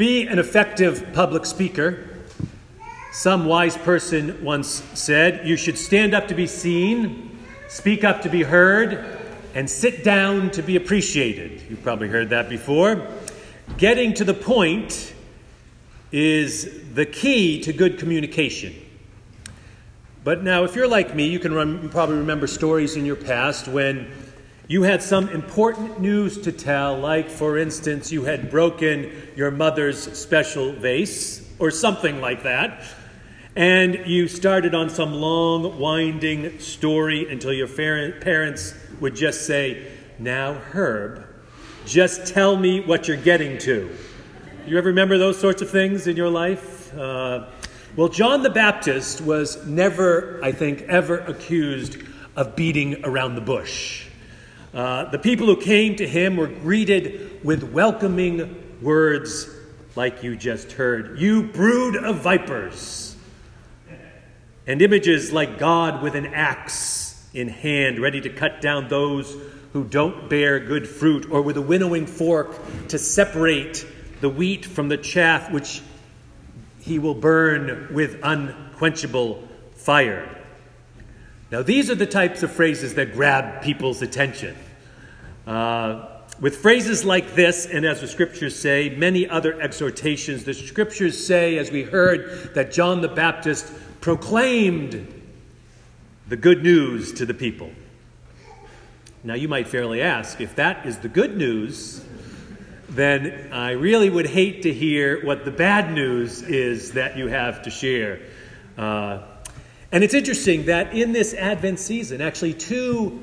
be an effective public speaker, some wise person once said, you should stand up to be seen, speak up to be heard, and sit down to be appreciated. You've probably heard that before. Getting to the point is the key to good communication. But now, if you're like me, you can probably remember stories in your past when you had some important news to tell, like, for instance, you had broken your mother's special vase, or something like that, and you started on some long, winding story until your parents would just say, Now, Herb, just tell me what you're getting to. You ever remember those sorts of things in your life? Uh, well, John the Baptist was never, I think, ever accused of beating around the bush. Uh, the people who came to him were greeted with welcoming words like you just heard You brood of vipers! And images like God with an axe in hand, ready to cut down those who don't bear good fruit, or with a winnowing fork to separate the wheat from the chaff, which he will burn with unquenchable fire. Now, these are the types of phrases that grab people's attention. Uh, with phrases like this, and as the scriptures say, many other exhortations, the scriptures say, as we heard, that John the Baptist proclaimed the good news to the people. Now, you might fairly ask if that is the good news, then I really would hate to hear what the bad news is that you have to share. Uh, and it's interesting that in this Advent season, actually, two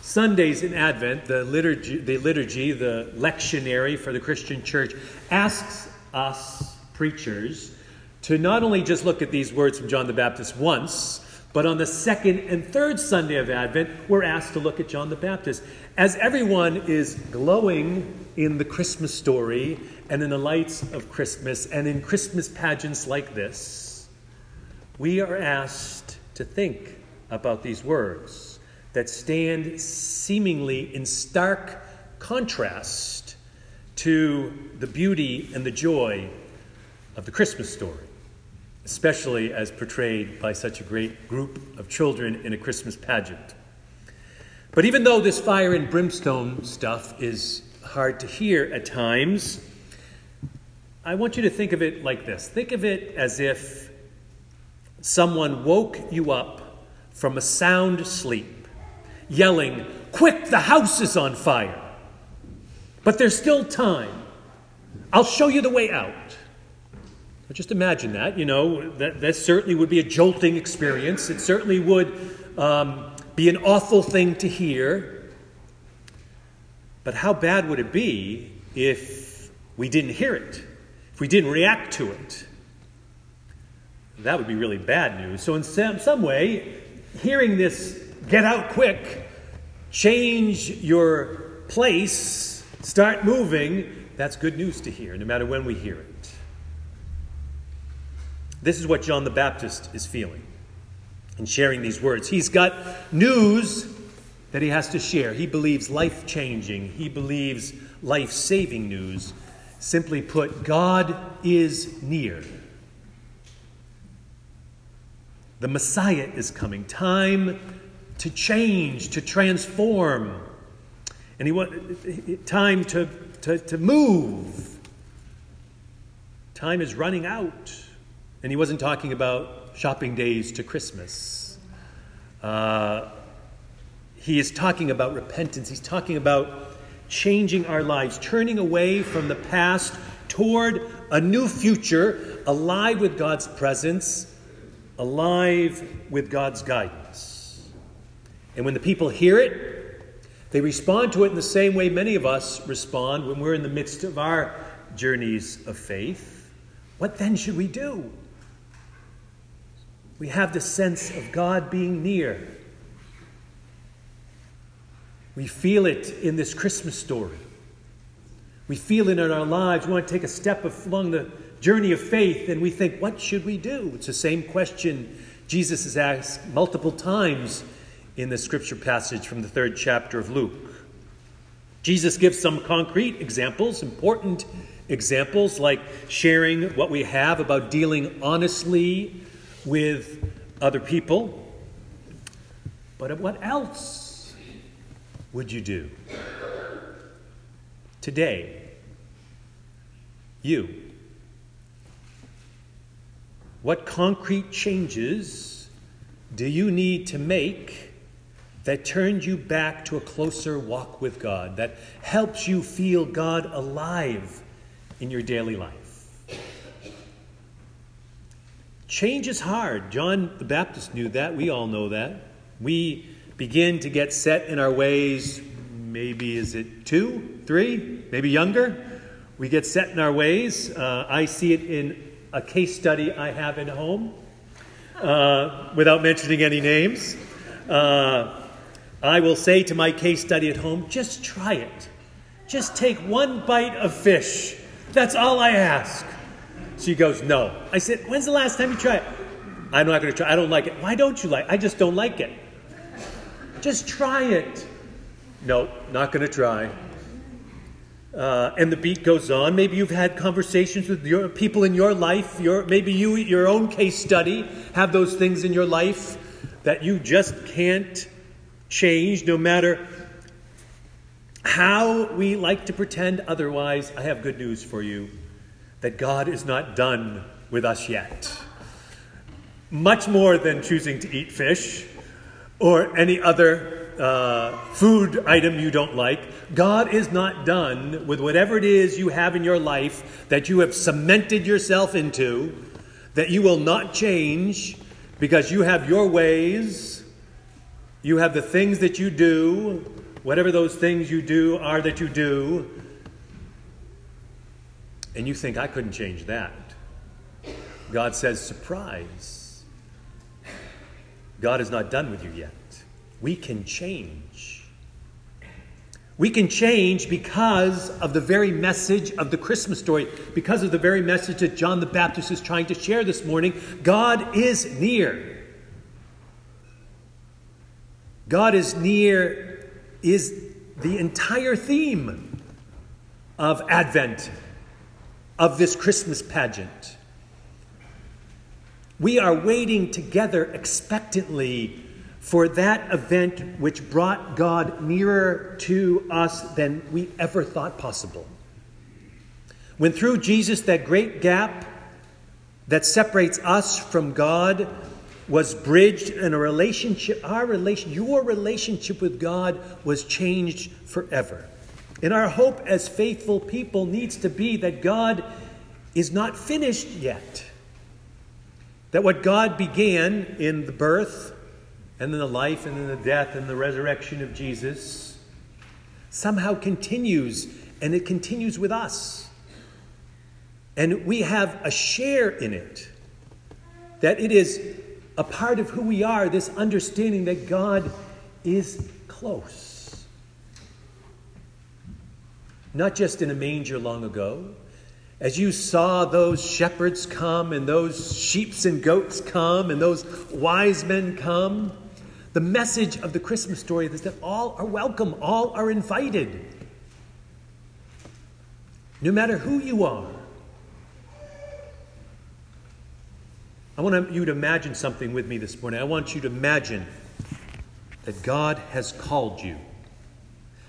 Sundays in Advent, the liturgy, the, liturgy, the lectionary for the Christian church, asks us preachers to not only just look at these words from John the Baptist once, but on the second and third Sunday of Advent, we're asked to look at John the Baptist. As everyone is glowing in the Christmas story and in the lights of Christmas and in Christmas pageants like this, we are asked to think about these words that stand seemingly in stark contrast to the beauty and the joy of the Christmas story especially as portrayed by such a great group of children in a Christmas pageant. But even though this fire and brimstone stuff is hard to hear at times, I want you to think of it like this think of it as if someone woke you up from a sound sleep, yelling, Quick, the house is on fire! But there's still time. I'll show you the way out. But just imagine that, you know, that, that certainly would be a jolting experience. It certainly would um, be an awful thing to hear. But how bad would it be if we didn't hear it, if we didn't react to it? That would be really bad news. So, in some, some way, hearing this, get out quick, change your place, start moving, that's good news to hear, no matter when we hear it. This is what John the Baptist is feeling in sharing these words. He's got news that he has to share. He believes life changing, he believes life saving news. Simply put, God is near. The Messiah is coming. Time to change, to transform. And he want time to, to, to move. Time is running out. And he wasn't talking about shopping days to Christmas. Uh, he is talking about repentance. He's talking about changing our lives, turning away from the past toward a new future, alive with God's presence, alive with God's guidance. And when the people hear it, they respond to it in the same way many of us respond when we're in the midst of our journeys of faith. What then should we do? we have the sense of God being near. We feel it in this Christmas story. We feel it in our lives. We want to take a step along the journey of faith and we think, what should we do? It's the same question Jesus has asked multiple times in the scripture passage from the third chapter of Luke. Jesus gives some concrete examples, important examples like sharing what we have about dealing honestly with other people. But what else would you do? Today, you. What concrete changes do you need to make that turns you back to a closer walk with God, that helps you feel God alive in your daily life? Change is hard. John the Baptist knew that. We all know that. We begin to get set in our ways, maybe is it two, three, maybe younger? We get set in our ways. Uh, I see it in a case study I have at home, uh, without mentioning any names. Uh, I will say to my case study at home, just try it. Just take one bite of fish. That's all I ask. She goes, No. I said, When's the last time you tried it? I'm not going to try. I don't like it. Why don't you like it? I just don't like it. Just try it. No, not going to try. Uh, and the beat goes on. Maybe you've had conversations with your people in your life. Your, maybe you, your own case study, have those things in your life that you just can't change, no matter how we like to pretend otherwise. I have good news for you that God is not done with us yet. Much more than choosing to eat fish or any other uh, food item you don't like. God is not done with whatever it is you have in your life that you have cemented yourself into, that you will not change because you have your ways, you have the things that you do, whatever those things you do are that you do, and you think, I couldn't change that. God says, surprise. God is not done with you yet we can change. We can change because of the very message of the Christmas story, because of the very message that John the Baptist is trying to share this morning. God is near. God is near is the entire theme of Advent, of this Christmas pageant. We are waiting together expectantly for that event which brought God nearer to us than we ever thought possible. When through Jesus, that great gap that separates us from God was bridged and a relationship, our relation, your relationship with God was changed forever. And our hope as faithful people needs to be that God is not finished yet. That what God began in the birth, and then the life and then the death and the resurrection of Jesus somehow continues, and it continues with us. And we have a share in it. That it is a part of who we are, this understanding that God is close. Not just in a manger long ago. As you saw those shepherds come, and those sheeps and goats come, and those wise men come, the message of the Christmas story is that all are welcome, all are invited. No matter who you are. I want you to imagine something with me this morning. I want you to imagine that God has called you.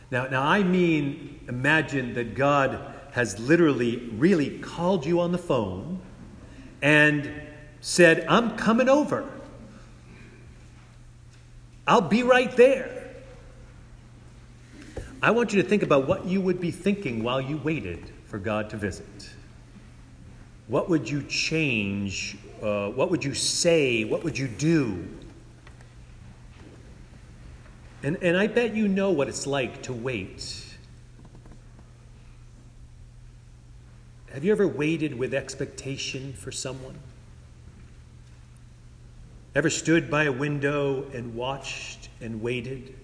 Now, now I mean imagine that God has literally, really called you on the phone and said, I'm coming over. I'll be right there. I want you to think about what you would be thinking while you waited for God to visit. What would you change? Uh, what would you say? What would you do? And, and I bet you know what it's like to wait. Have you ever waited with expectation for someone? Ever stood by a window and watched and waited?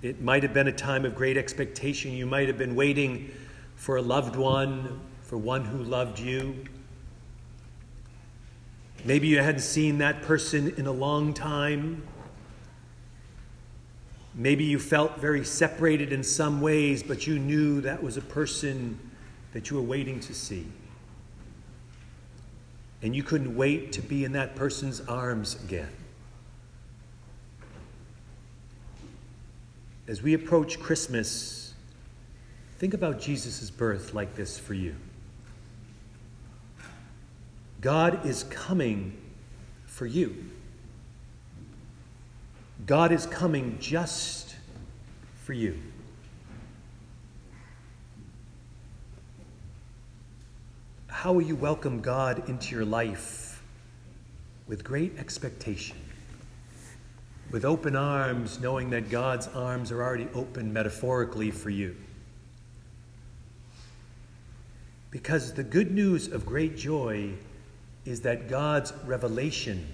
It might have been a time of great expectation. You might have been waiting for a loved one, for one who loved you. Maybe you hadn't seen that person in a long time. Maybe you felt very separated in some ways, but you knew that was a person that you were waiting to see. And you couldn't wait to be in that person's arms again. As we approach Christmas, think about Jesus' birth like this for you. God is coming for you. God is coming just for you. How will you welcome God into your life? With great expectation, with open arms, knowing that God's arms are already open metaphorically for you. Because the good news of great joy is that God's revelation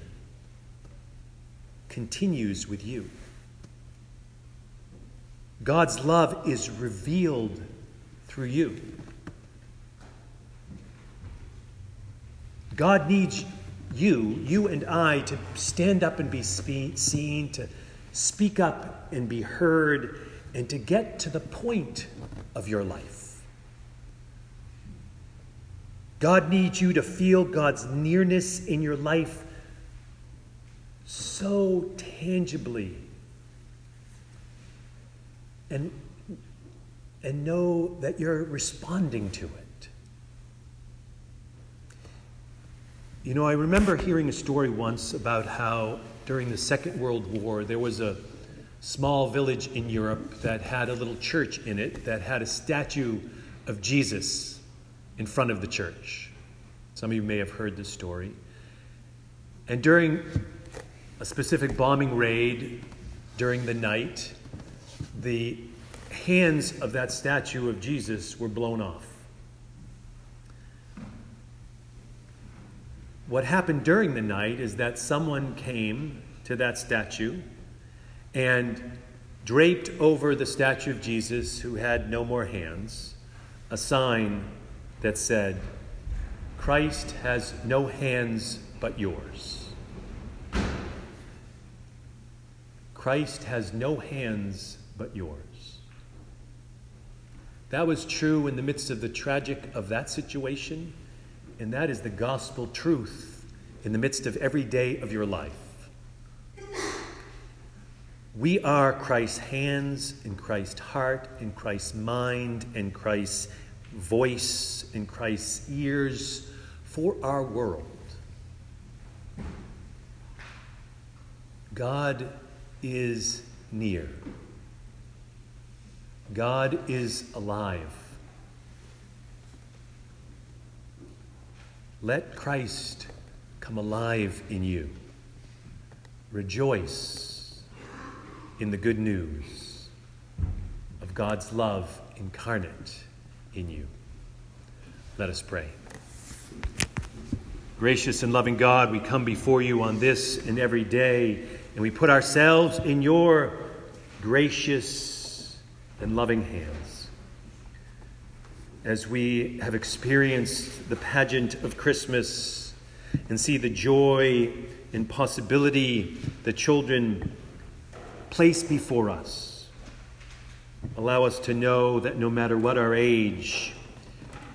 continues with you. God's love is revealed through you. God needs you, you and I, to stand up and be seen, to speak up and be heard, and to get to the point of your life. God needs you to feel God's nearness in your life so tangibly and, and know that you're responding to it. You know, I remember hearing a story once about how during the Second World War there was a small village in Europe that had a little church in it that had a statue of Jesus in front of the church. Some of you may have heard this story. And during a specific bombing raid during the night, the hands of that statue of Jesus were blown off. What happened during the night is that someone came to that statue and draped over the statue of Jesus, who had no more hands, a sign that said, Christ has no hands but yours. Christ has no hands but yours. That was true in the midst of the tragic of that situation, and that is the gospel truth in the midst of every day of your life. We are Christ's hands and Christ's heart and Christ's mind and Christ's voice and Christ's ears for our world. God is near. God is alive. Let Christ come alive in you. Rejoice in the good news of God's love incarnate in you. Let us pray. Gracious and loving God, we come before you on this and every day and we put ourselves in your gracious and loving hands. As we have experienced the pageant of Christmas and see the joy and possibility the children place before us, allow us to know that no matter what our age,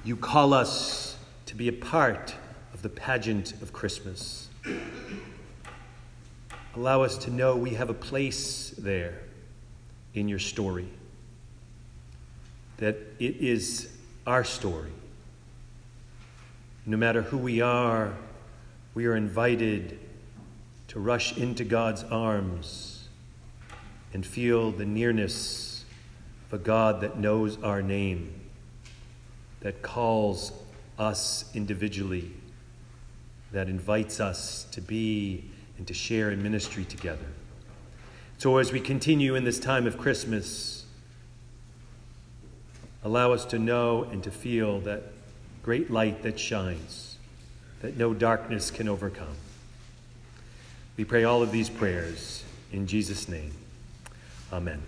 you call us to be a part of the pageant of Christmas. Allow us to know we have a place there in your story, that it is our story. No matter who we are, we are invited to rush into God's arms and feel the nearness of a God that knows our name, that calls us individually, that invites us to be and to share in ministry together. So, as we continue in this time of Christmas, allow us to know and to feel that great light that shines, that no darkness can overcome. We pray all of these prayers in Jesus' name. Amen.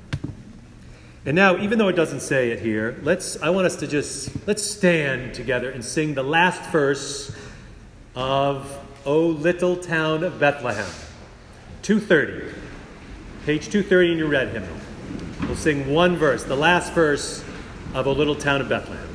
And now, even though it doesn't say it here, let's I want us to just let's stand together and sing the last verse of O little town of Bethlehem. 230. Page 230 in your red hymnal. We'll sing one verse, the last verse of O Little Town of Bethlehem.